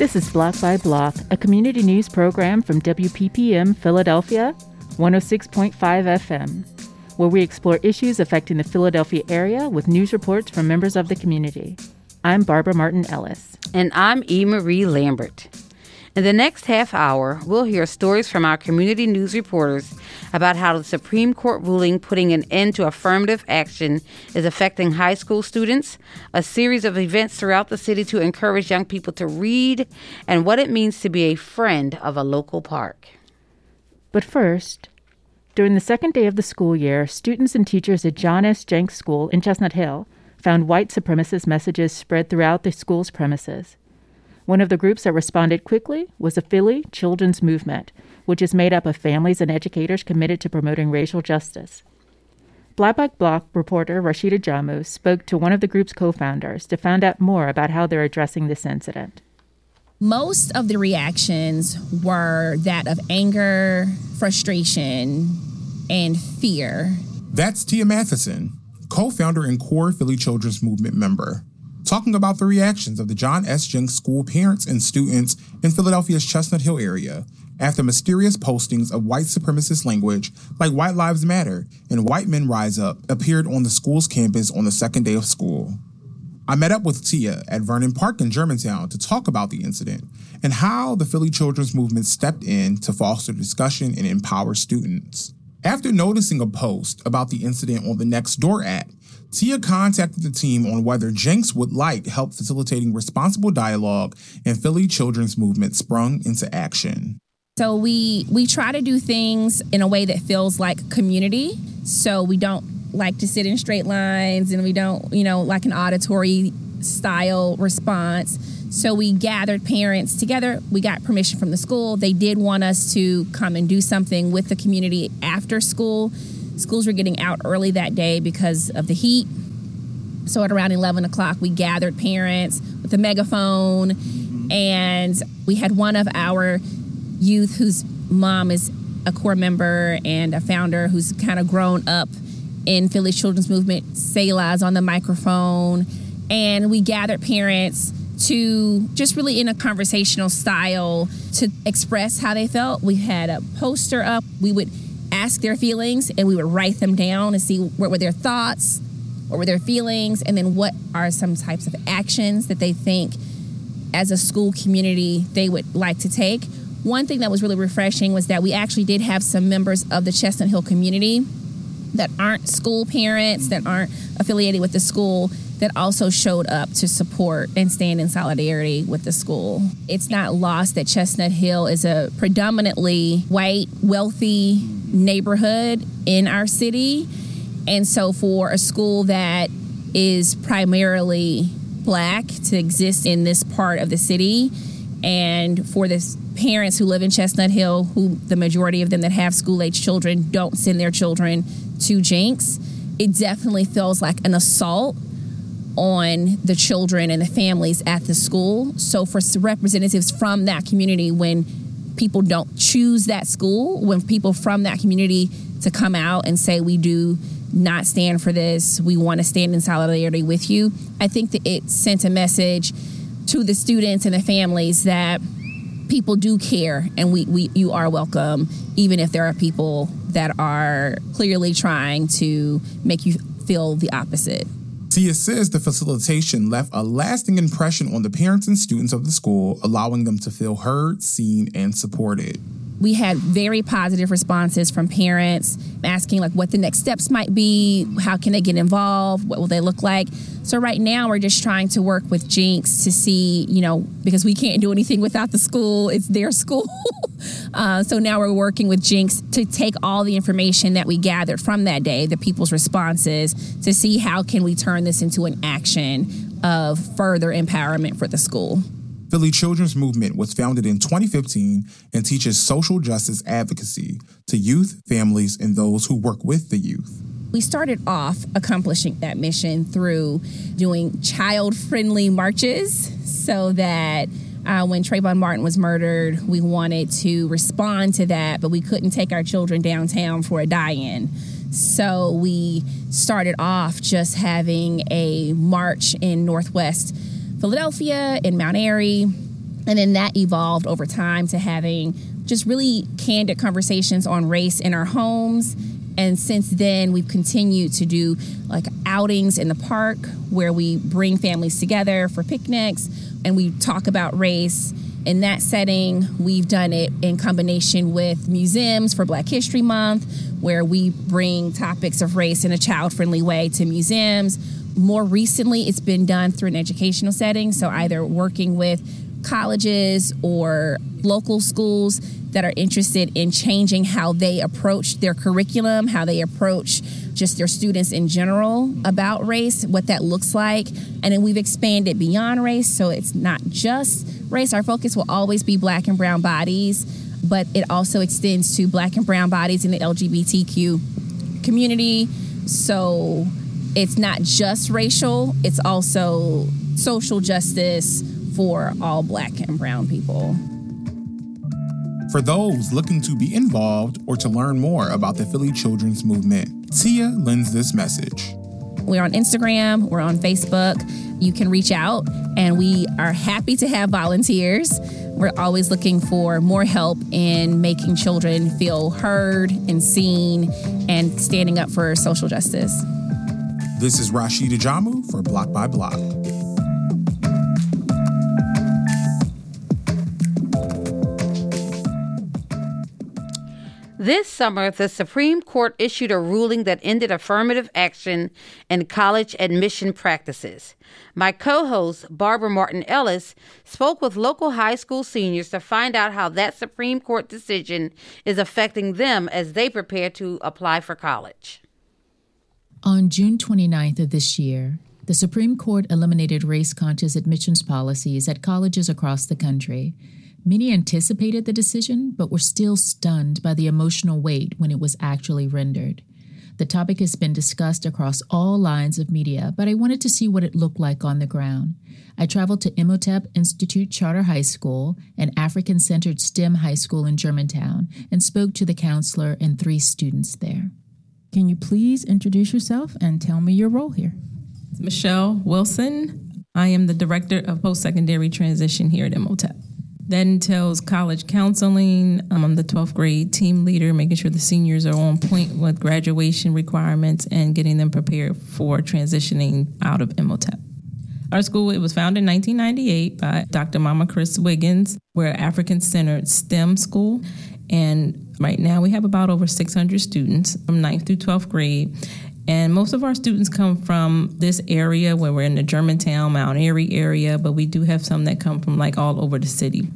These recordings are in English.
This is Block by Block, a community news program from WPPM Philadelphia, 106.5 FM, where we explore issues affecting the Philadelphia area with news reports from members of the community. I'm Barbara Martin Ellis. And I'm E. Marie Lambert. In the next half hour, we'll hear stories from our community news reporters about how the Supreme Court ruling putting an end to affirmative action is affecting high school students, a series of events throughout the city to encourage young people to read, and what it means to be a friend of a local park. But first, during the second day of the school year, students and teachers at John S. Jenks School in Chestnut Hill found white supremacist messages spread throughout the school's premises. One of the groups that responded quickly was the Philly Children's Movement, which is made up of families and educators committed to promoting racial justice. Block by Block reporter Rasheed Ajamu spoke to one of the group's co founders to find out more about how they're addressing this incident. Most of the reactions were that of anger, frustration, and fear. That's Tia Matheson, co founder and core Philly Children's Movement member talking about the reactions of the John S. Jenks School parents and students in Philadelphia's Chestnut Hill area after mysterious postings of white supremacist language like White Lives Matter and White Men Rise Up appeared on the school's campus on the second day of school. I met up with Tia at Vernon Park in Germantown to talk about the incident and how the Philly Children's Movement stepped in to foster discussion and empower students. After noticing a post about the incident on the Nextdoor app, Tia contacted the team on whether Jenks would like help facilitating responsible dialogue, and Philly Children's Movement sprung into action. So we we try to do things in a way that feels like community. So we don't like to sit in straight lines, and we don't, you know, like an auditory style response. So we gathered parents together. We got permission from the school. They did want us to come and do something with the community after school. Schools were getting out early that day because of the heat. So at around 11 o'clock, we gathered parents with a megaphone, and we had one of our youth whose mom is a core member and a founder who's kind of grown up in Philly Children's Movement, Selah's on the microphone. And we gathered parents to just really in a conversational style to express how they felt. We had a poster up. We would ask their feelings and we would write them down and see what were their thoughts, what were their feelings, and then what are some types of actions that they think as a school community they would like to take. One thing that was really refreshing was that we actually did have some members of the Chestnut Hill community that aren't school parents, that aren't affiliated with the school, that also showed up to support and stand in solidarity with the school. It's not lost that Chestnut Hill is a predominantly white, wealthy neighborhood in our city. And so for a school that is primarily black to exist in this part of the city and for the parents who live in Chestnut Hill, who the majority of them that have school age children don't send their children to Jenks, it definitely feels like an assault on the children and the families at the school. So for representatives from that community, when people don't choose that school, when people from that community to come out and say we do not stand for this, we want to stand in solidarity with you. I think that it sent a message to the students and the families that people do care and we, we you are welcome even if there are people that are clearly trying to make you feel the opposite. Tia says the facilitation left a lasting impression on the parents and students of the school, allowing them to feel heard, seen, and supported we had very positive responses from parents asking like what the next steps might be how can they get involved what will they look like? So right now we're just trying to work with Jenks to see you know because we can't do anything without the school. It's their school. Uh, so now we're working with Jenks to take all the information that we gathered from that day the people's responses to see how can we turn this into an action of further empowerment for the school Philly Children's Movement was founded in 2015 and teaches social justice advocacy to youth, families, and those who work with the youth. We started off accomplishing that mission through doing child friendly marches so that uh, when Trayvon Martin was murdered, we wanted to respond to that, but we couldn't take our children downtown for a die in. So we started off just having a march in Northwest Philadelphia, in Mount Airy, And then that evolved over time to having just really candid conversations on race in our homes. And since then, we've continued to do like outings in the park where we bring families together for picnics and we talk about race. In that setting, we've done it in combination with museums for Black History Month, where we bring topics of race in a child friendly way to museums. More recently, it's been done through an educational setting, so either working with colleges or local schools that are interested in changing how they approach their curriculum, how they approach just their students in general about race, what that looks like. And then we've expanded beyond race, so it's not just race. Our focus will always be black and brown bodies, but it also extends to black and brown bodies in the LGBTQ community. So it's not just racial, it's also social justice for all black and brown people. For those looking to be involved or to learn more about the Philly Children's Movement, Tia lends this message. We're on Instagram, we're on Facebook. You can reach out, and we are happy to have volunteers. We're always looking for more help in making children feel heard and seen and standing up for social justice. This is Rasheed Ajamu for Block by Block. This summer, the Supreme Court issued a ruling that ended affirmative action in college admission practices. My co host, Barbara Martin Ellis, spoke with local high school seniors to find out how that Supreme Court decision is affecting them as they prepare to apply for college. On June 29th of this year, the Supreme Court eliminated race conscious admissions policies at colleges across the country Many anticipated the decision, but were still stunned by the emotional weight when it was actually rendered. The topic has been discussed across all lines of media, but I wanted to see what it looked like on the ground. I traveled to Imhotep Institute Charter High School, an African centered STEM high school in Germantown, and spoke to the counselor and three students there. Can you please introduce yourself and tell me your role here? Michelle Wilson. I am the Director of Post Secondary Transition here at Imhotep. That entails college counseling. I'm the 12th grade team leader, making sure the seniors are on point with graduation requirements and getting them prepared for transitioning out of Imhotep. Our school, it was founded in 1998 by Dr. Mama Chris Wiggins. We're an African centered STEM school. And right now we have about over 600 students from 9th through 12th grade. And most of our students come from this area where we're in the Germantown, Mount Airy area, but we do have some that come from like all over the city.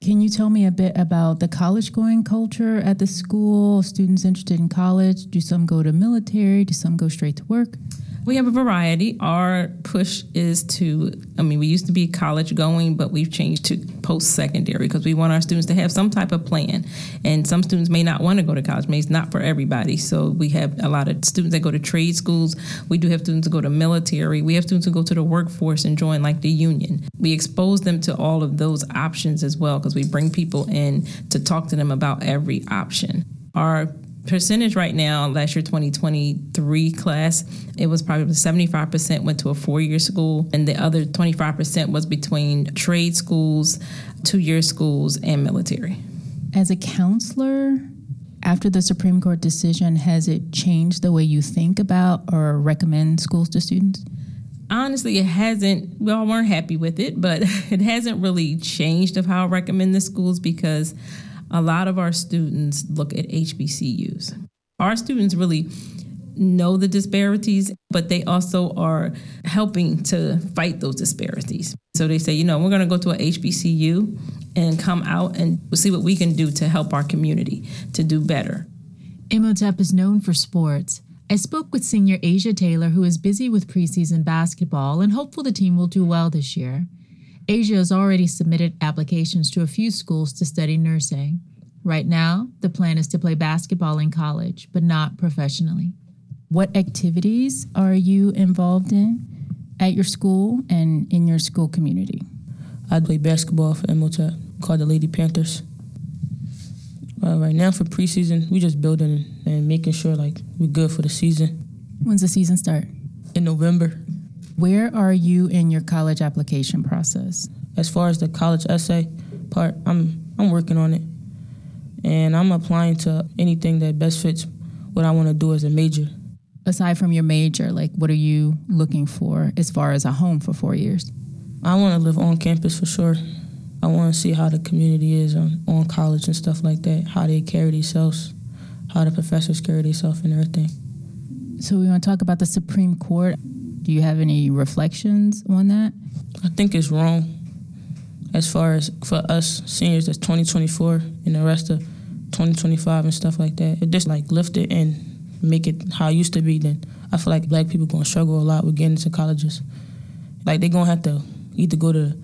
Can you tell me a bit about the college going culture at the school? Students interested in college? Do some go to military? Do some go straight to work? We have a variety. Our push is to, I mean, we used to be college going, but we've changed to post secondary because we want our students to have some type of plan. And some students may not want to go to college, maybe it's not for everybody. So we have a lot of students that go to trade schools. We do have students that go to military. We have students who go to the workforce and join like the union. We expose them to all of those options as well because we bring people in to talk to them about every option. Our percentage right now, last year 2023 class, it was probably 75% went to a four year school, and the other 25% was between trade schools, two year schools, and military. As a counselor, after the Supreme Court decision, has it changed the way you think about or recommend schools to students? honestly it hasn't we all weren't happy with it but it hasn't really changed of how i recommend the schools because a lot of our students look at HBCUs. Our students really know the disparities, but they also are helping to fight those disparities. So they say, you know, we're going to go to a HBCU and come out and see what we can do to help our community to do better. Imhotep is known for sports. I spoke with senior Asia Taylor, who is busy with preseason basketball and hopeful the team will do well this year. Asia has already submitted applications to a few schools to study nursing. Right now, the plan is to play basketball in college, but not professionally. What activities are you involved in at your school and in your school community? I play basketball for Imhotep called the Lady Panthers. Uh, right now for preseason, we just building and making sure like we're good for the season. When's the season start? In November. Where are you in your college application process? as far as the college essay part, I'm I'm working on it, and I'm applying to anything that best fits what I want to do as a major. Aside from your major, like what are you looking for as far as a home for four years? I want to live on campus for sure. I want to see how the community is on, on college and stuff like that, how they carry themselves, how the professors carry themselves and everything. So we want to talk about the Supreme Court. Do you have any reflections on that? I think it's wrong as far as for us seniors that's 2024 and the rest of 2025 and stuff like that. It just like lift it and make it how it used to be, then I feel like black people gonna struggle a lot with getting into colleges. Like they gonna have to either go to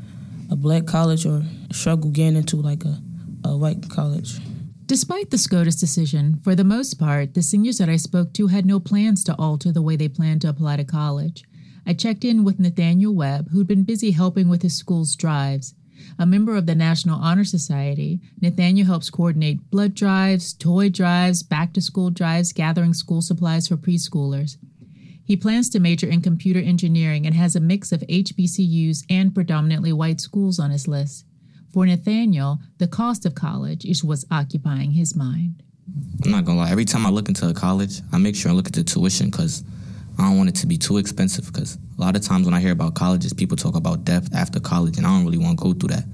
a black college or struggle getting into like a, a white college. Despite the SCOTUS decision, for the most part, the seniors that I spoke to had no plans to alter the way they planned to apply to college. I checked in with Nathaniel Webb, who'd been busy helping with his school's drives. A member of the National Honor Society, Nathaniel helps coordinate blood drives, toy drives, back to school drives, gathering school supplies for preschoolers. He plans to major in computer engineering and has a mix of HBCUs and predominantly white schools on his list. For Nathaniel, the cost of college is what's occupying his mind. I'm not gonna lie, every time I look into a college, I make sure I look at the tuition because I don't want it to be too expensive because a lot of times when I hear about colleges, people talk about debt after college, and I don't really want to go through that.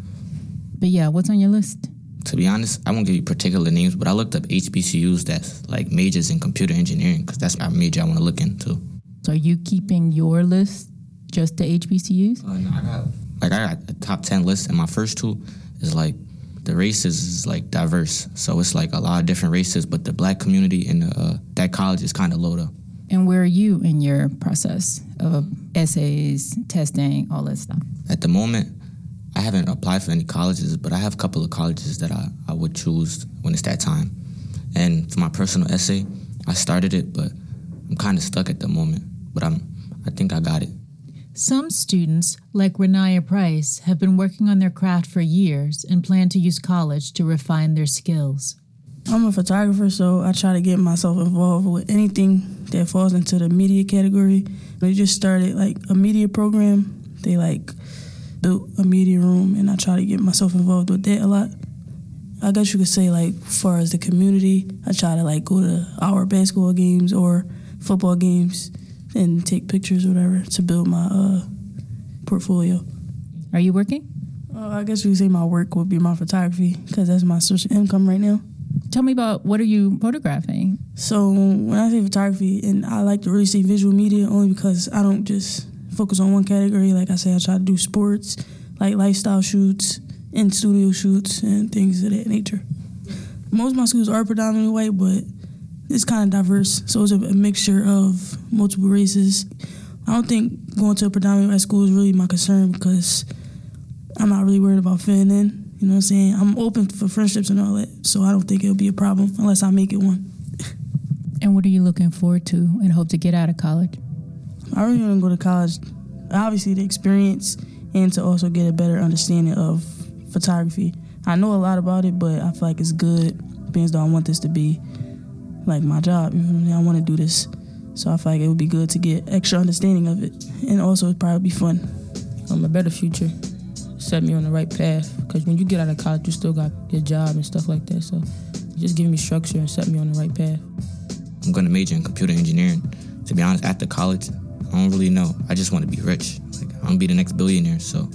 But yeah, what's on your list? To be honest, I won't give you particular names, but I looked up HBCUs that's like majors in computer engineering because that's a major I want to look into. So are you keeping your list just to HBCUs? Uh, no, I got like I got a top ten list, and my first two is like the races is like diverse, so it's like a lot of different races, but the black community in the, uh, that college is kind of low though. And where are you in your process of essays, testing, all that stuff? At the moment, I haven't applied for any colleges, but I have a couple of colleges that I, I would choose when it's that time. And for my personal essay, I started it, but I'm kind of stuck at the moment. But I'm, I think I got it. Some students, like Renaya Price, have been working on their craft for years and plan to use college to refine their skills. I'm a photographer, so I try to get myself involved with anything that falls into the media category. They just started like a media program. They like built a media room, and I try to get myself involved with that a lot. I guess you could say like, far as the community, I try to like go to our basketball games or football games and take pictures or whatever to build my uh, portfolio. Are you working? Uh, I guess you could say my work would be my photography because that's my source of income right now. Tell me about what are you photographing? So when I say photography, and I like to really say visual media only because I don't just focus on one category. Like I say, I try to do sports, like lifestyle shoots, and studio shoots, and things of that nature. Most of my schools are predominantly white, but it's kind of diverse. So it's a, a mixture of multiple races. I don't think going to a predominantly white school is really my concern because I'm not really worried about fitting in. You know what I'm saying? I'm open for friendships and all that, so I don't think it'll be a problem unless I make it one. And what are you looking forward to and hope to get out of college? I really want to go to college. Obviously, the experience and to also get a better understanding of photography. I know a lot about it, but I feel like it's good because I want this to be like my job. You know what I mean? I want to do this, so I feel like it would be good to get extra understanding of it, and also it'd probably be fun. Um, a better future set me on the right path. Because when you get out of college, you still got your job and stuff like that. So just give me structure and set me on the right path. I'm going to major in computer engineering. To be honest, after college, I don't really know. I just want to be rich. Like I'm gonna be the next billionaire. So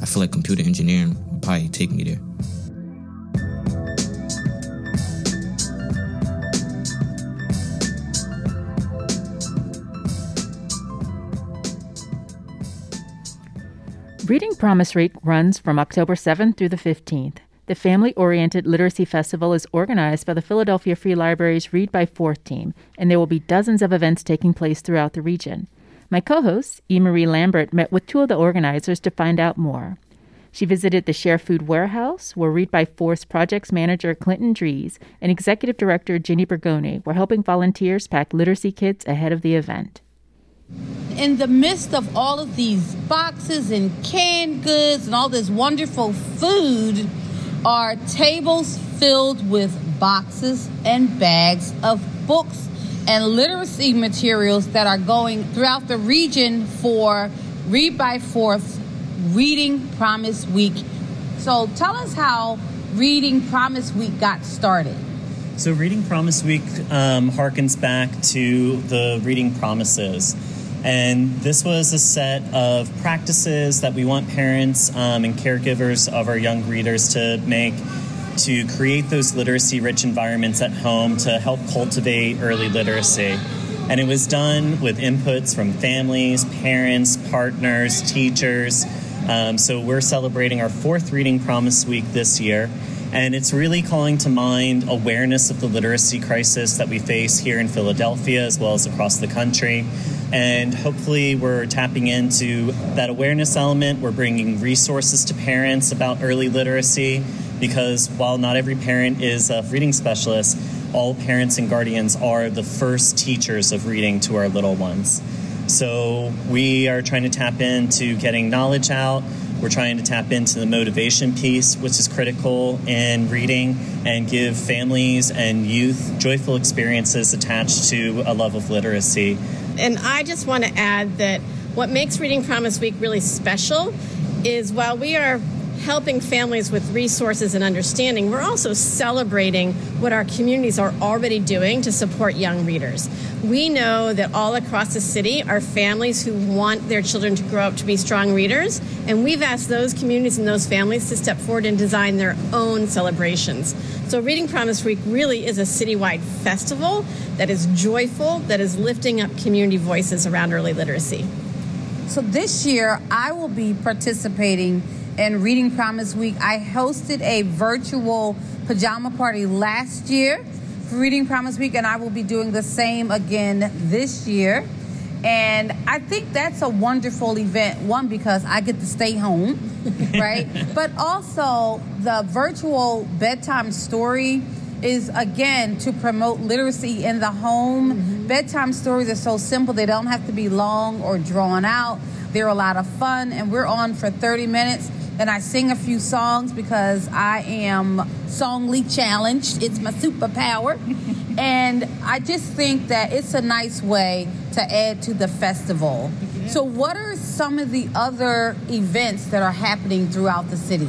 I feel like computer engineering will probably take me there. Reading Promise Week runs from October 7th through the 15th. The family oriented literacy festival is organized by the Philadelphia Free Library's Read by Fourth team, and there will be dozens of events taking place throughout the region. My co host, E. Marie Lambert, met with two of the organizers to find out more. She visited the Share Food Warehouse, where Read by Fourth's projects manager Clinton Dries and executive director Jenny Bogoni were helping volunteers pack literacy kits ahead of the event. In the midst of all of these boxes and canned goods and all this wonderful food are tables filled with boxes and bags of books and literacy materials that are going throughout the region for Read by Fourth Reading Promise Week. So tell us how Reading Promise Week got started. So, Reading Promise Week um, harkens back to the Reading Promises. And this was a set of practices that we want parents um, and caregivers of our young readers to make to create those literacy rich environments at home to help cultivate early literacy. And it was done with inputs from families, parents, partners, teachers. Um, so we're celebrating our fourth Reading Promise Week this year. And it's really calling to mind awareness of the literacy crisis that we face here in Philadelphia as well as across the country. And hopefully, we're tapping into that awareness element. We're bringing resources to parents about early literacy because while not every parent is a reading specialist, all parents and guardians are the first teachers of reading to our little ones. So we are trying to tap into getting knowledge out. We're trying to tap into the motivation piece, which is critical in reading, and give families and youth joyful experiences attached to a love of literacy. And I just want to add that what makes Reading Promise Week really special is while we are helping families with resources and understanding, we're also celebrating what our communities are already doing to support young readers. We know that all across the city are families who want their children to grow up to be strong readers, and we've asked those communities and those families to step forward and design their own celebrations. So, Reading Promise Week really is a citywide festival that is joyful, that is lifting up community voices around early literacy. So, this year I will be participating in Reading Promise Week. I hosted a virtual pajama party last year for Reading Promise Week, and I will be doing the same again this year. And I think that's a wonderful event. One, because I get to stay home, right? but also, the virtual bedtime story is again to promote literacy in the home. Mm-hmm. Bedtime stories are so simple, they don't have to be long or drawn out. They're a lot of fun, and we're on for 30 minutes and I sing a few songs because I am songly challenged. It's my superpower. and I just think that it's a nice way to add to the festival. So, what are some of the other events that are happening throughout the city?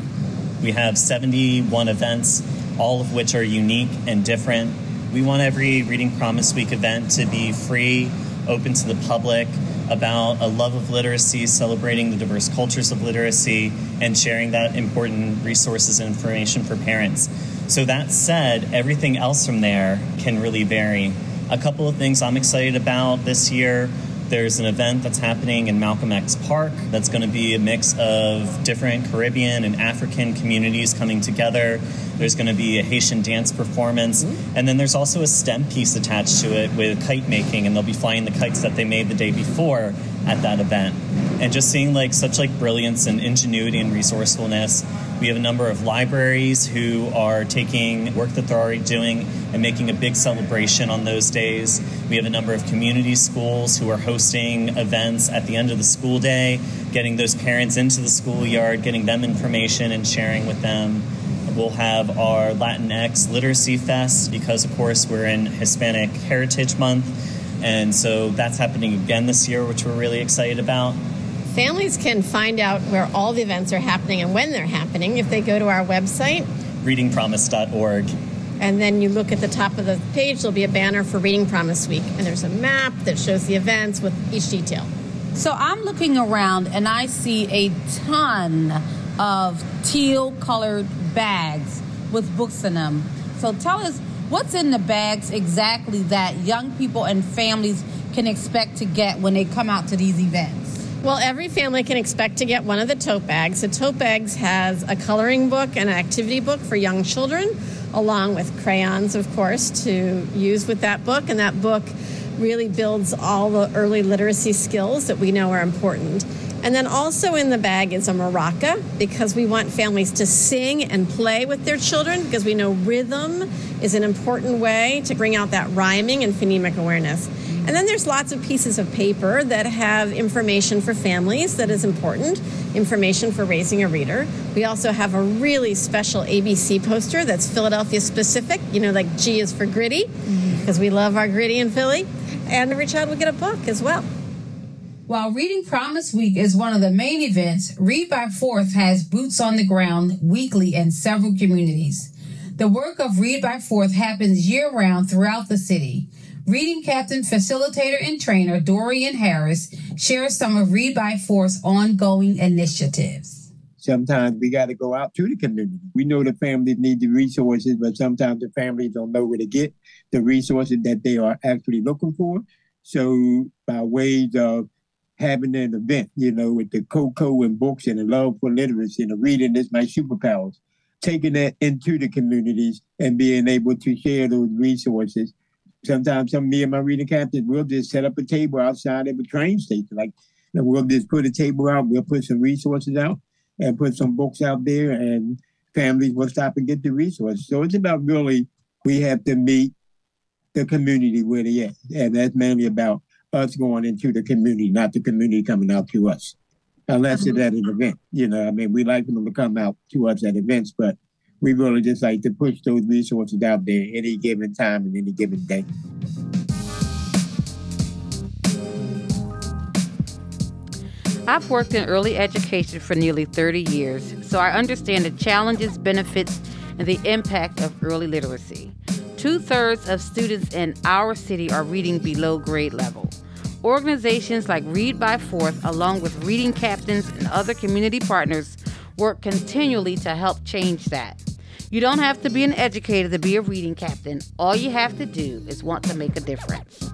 We have 71 events, all of which are unique and different. We want every Reading Promise Week event to be free, open to the public about a love of literacy, celebrating the diverse cultures of literacy, and sharing that important resources and information for parents. So, that said, everything else from there can really vary. A couple of things I'm excited about this year there's an event that's happening in Malcolm X Park that's going to be a mix of different Caribbean and African communities coming together. There's going to be a Haitian dance performance. Mm-hmm. And then there's also a STEM piece attached to it with kite making, and they'll be flying the kites that they made the day before at that event. And just seeing like such like brilliance and ingenuity and resourcefulness. We have a number of libraries who are taking work that they're already doing and making a big celebration on those days. We have a number of community schools who are hosting events at the end of the school day, getting those parents into the schoolyard, getting them information and sharing with them. We'll have our Latinx Literacy Fest because, of course, we're in Hispanic Heritage Month. And so that's happening again this year, which we're really excited about. Families can find out where all the events are happening and when they're happening if they go to our website, readingpromise.org. And then you look at the top of the page, there'll be a banner for Reading Promise Week. And there's a map that shows the events with each detail. So I'm looking around and I see a ton of teal colored bags with books in them. So tell us what's in the bags exactly that young people and families can expect to get when they come out to these events. Well, every family can expect to get one of the tote bags. The tote bags has a coloring book and an activity book for young children, along with crayons, of course, to use with that book. And that book really builds all the early literacy skills that we know are important. And then also in the bag is a maraca because we want families to sing and play with their children because we know rhythm is an important way to bring out that rhyming and phonemic awareness. And then there's lots of pieces of paper that have information for families that is important, information for raising a reader. We also have a really special ABC poster that's Philadelphia specific, you know, like G is for gritty, because mm-hmm. we love our gritty in Philly. And every child will get a book as well. While Reading Promise Week is one of the main events, Read by Fourth has boots on the ground weekly in several communities. The work of Read by Fourth happens year round throughout the city. Reading captain, facilitator, and trainer Dorian Harris shares some of Read by Fourth's ongoing initiatives. Sometimes we got to go out to the community. We know the families need the resources, but sometimes the families don't know where to get the resources that they are actually looking for. So, by ways of having an event, you know, with the cocoa and books and the love for literacy and the reading is my superpowers, taking that into the communities and being able to share those resources sometimes some me and my reading captains will just set up a table outside of a train station. Like we'll just put a table out, we'll put some resources out and put some books out there and families will stop and get the resources. So it's about really we have to meet the community where they at. And that's mainly about us going into the community, not the community coming out to us. Unless it's mm-hmm. at an event. You know, I mean we like them to come out to us at events, but we really just like to push those resources out there any given time and any given day. I've worked in early education for nearly 30 years, so I understand the challenges, benefits, and the impact of early literacy. Two thirds of students in our city are reading below grade level. Organizations like Read by Fourth, along with reading captains and other community partners, work continually to help change that. You don't have to be an educator to be a reading captain. All you have to do is want to make a difference.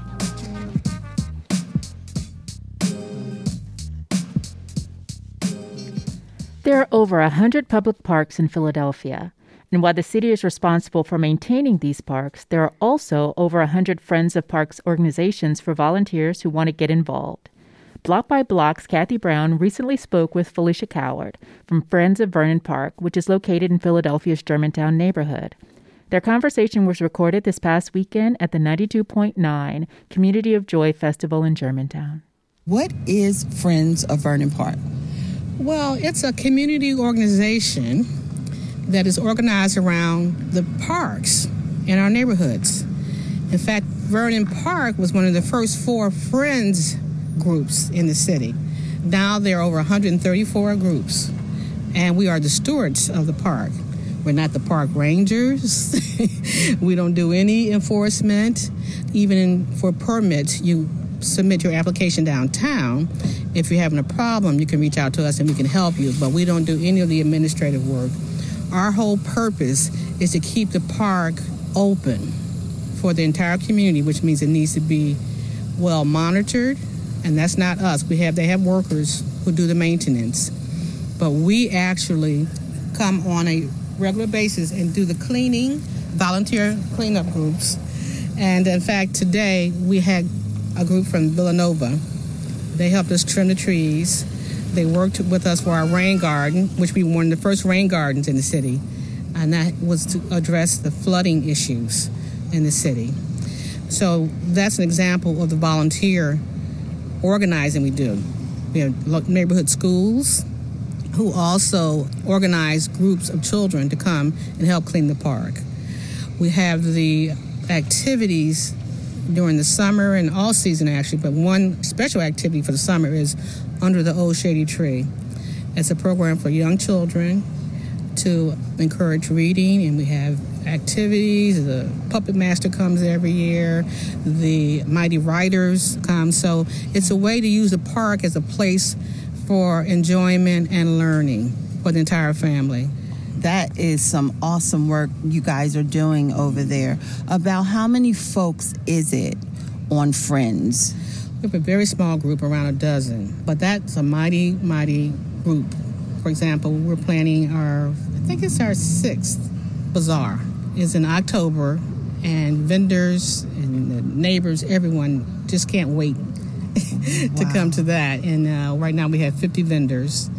There are over 100 public parks in Philadelphia. And while the city is responsible for maintaining these parks, there are also over 100 Friends of Parks organizations for volunteers who want to get involved. Block by Block's Cathy Brown recently spoke with Felicia Coward from Friends of Vernon Park, which is located in Philadelphia's Germantown neighborhood. Their conversation was recorded this past weekend at the 92.9 Community of Joy Festival in Germantown. What is Friends of Vernon Park? Well, it's a community organization that is organized around the parks in our neighborhoods. In fact, Vernon Park was one of the first four Friends groups in the city. Now there are over 134 groups, and we are the stewards of the park. We're not the park rangers. we don't do any enforcement. Even for permits, you submit your application downtown. If you're having a problem, you can reach out to us and we can help you, but we don't do any of the administrative work. Our whole purpose is to keep the park open for the entire community, which means it needs to be well monitored, and that's not us. We have they have workers who do the maintenance, but we actually come on a regular basis and do the cleaning, volunteer cleanup groups. And in fact, today we had a group from Villanova. They helped us trim the trees. They worked with us for our rain garden, which we were one of the first rain gardens in the city, and that was to address the flooding issues in the city. So that's an example of the volunteer organizing we do. We have neighborhood schools who also organize groups of children to come and help clean the park. We have the activities during the summer and all season actually, but one special activity for the summer is Under the Old Shady Tree. It's a program for young children to encourage reading, and we have activities. The puppet master comes every year. The mighty writers come. So it's a way to use the park as a place for enjoyment and learning for the entire family. That is some awesome work you guys are doing over there. About how many folks is it on Friends? We have a very small group, around a dozen, but that's a mighty, mighty group. For example, we're planning our, think it's our sixth bazaar. It's in October, and vendors and the neighbors, everyone just can't wait to wow. come to that. And uh, right now we have 50 vendors.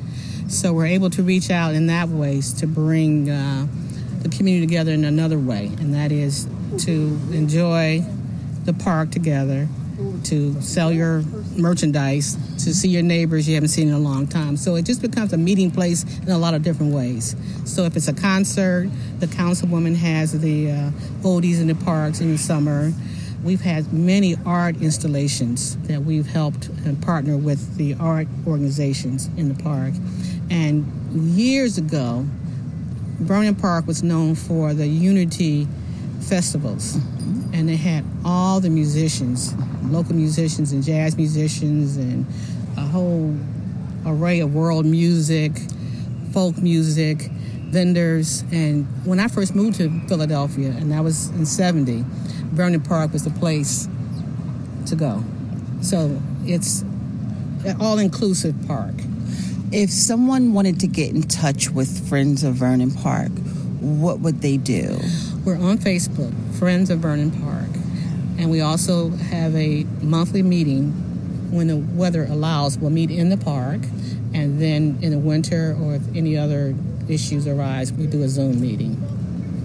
So we're able to reach out in that ways to bring uh, the community together in another way, and that is to enjoy the park together, to sell your merchandise, to see your neighbors you haven't seen in a long time. So it just becomes a meeting place in a lot of different ways. So if it's a concert, the councilwoman has the uh, oldies in the parks in the summer. We've had many art installations that we've helped and partnered with the art organizations in the park. And years ago, Vernon Park was known for the Unity festivals. And they had all the musicians, local musicians and jazz musicians, and a whole array of world music, folk music, vendors. And when I first moved to Philadelphia, and that was in 70, Vernon Park was the place to go. So it's an all inclusive park. If someone wanted to get in touch with Friends of Vernon Park, what would they do? We're on Facebook, Friends of Vernon Park. And we also have a monthly meeting when the weather allows. We'll meet in the park. And then in the winter or if any other issues arise, we do a Zoom meeting.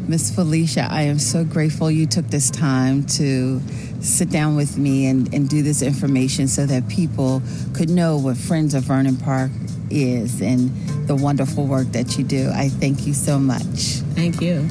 Miss Felicia, I am so grateful you took this time to sit down with me and, and do this information so that people could know what Friends of Vernon Park is and the wonderful work that you do. I thank you so much. Thank you.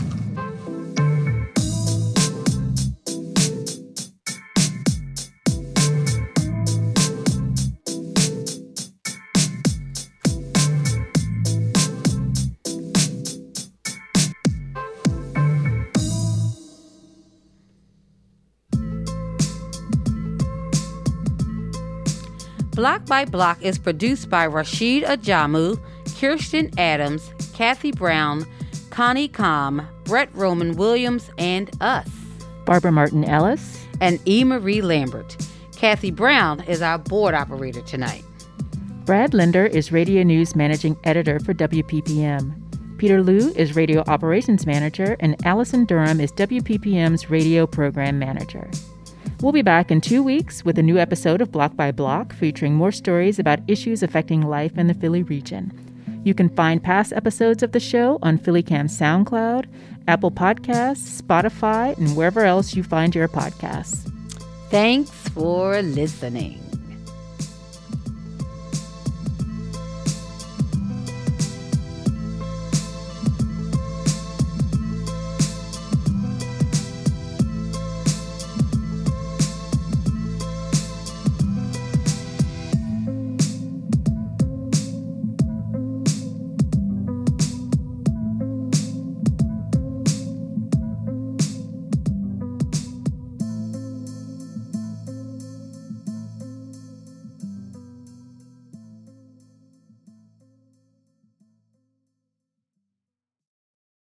Block by Block is produced by Rasheed Ajamu, Kiersten Adams, Cathy Brown, Connie Komm, Brett Roman Williams, and us. Barbara Martin Ellis. And E. Marie Lambert. Cathy Brown is our board operator tonight. Brad Linder is Radio News Managing Editor for WPPM. Peter Liu is Radio Operations Manager, and Allison Durham is WPPM's Radio Program Manager. We'll be back in two weeks with a new episode of Block by Block featuring more stories about issues affecting life in the Philly region. You can find past episodes of the show on PhillyCam SoundCloud, Apple Podcasts, Spotify, and wherever else you find your podcasts. Thanks for listening.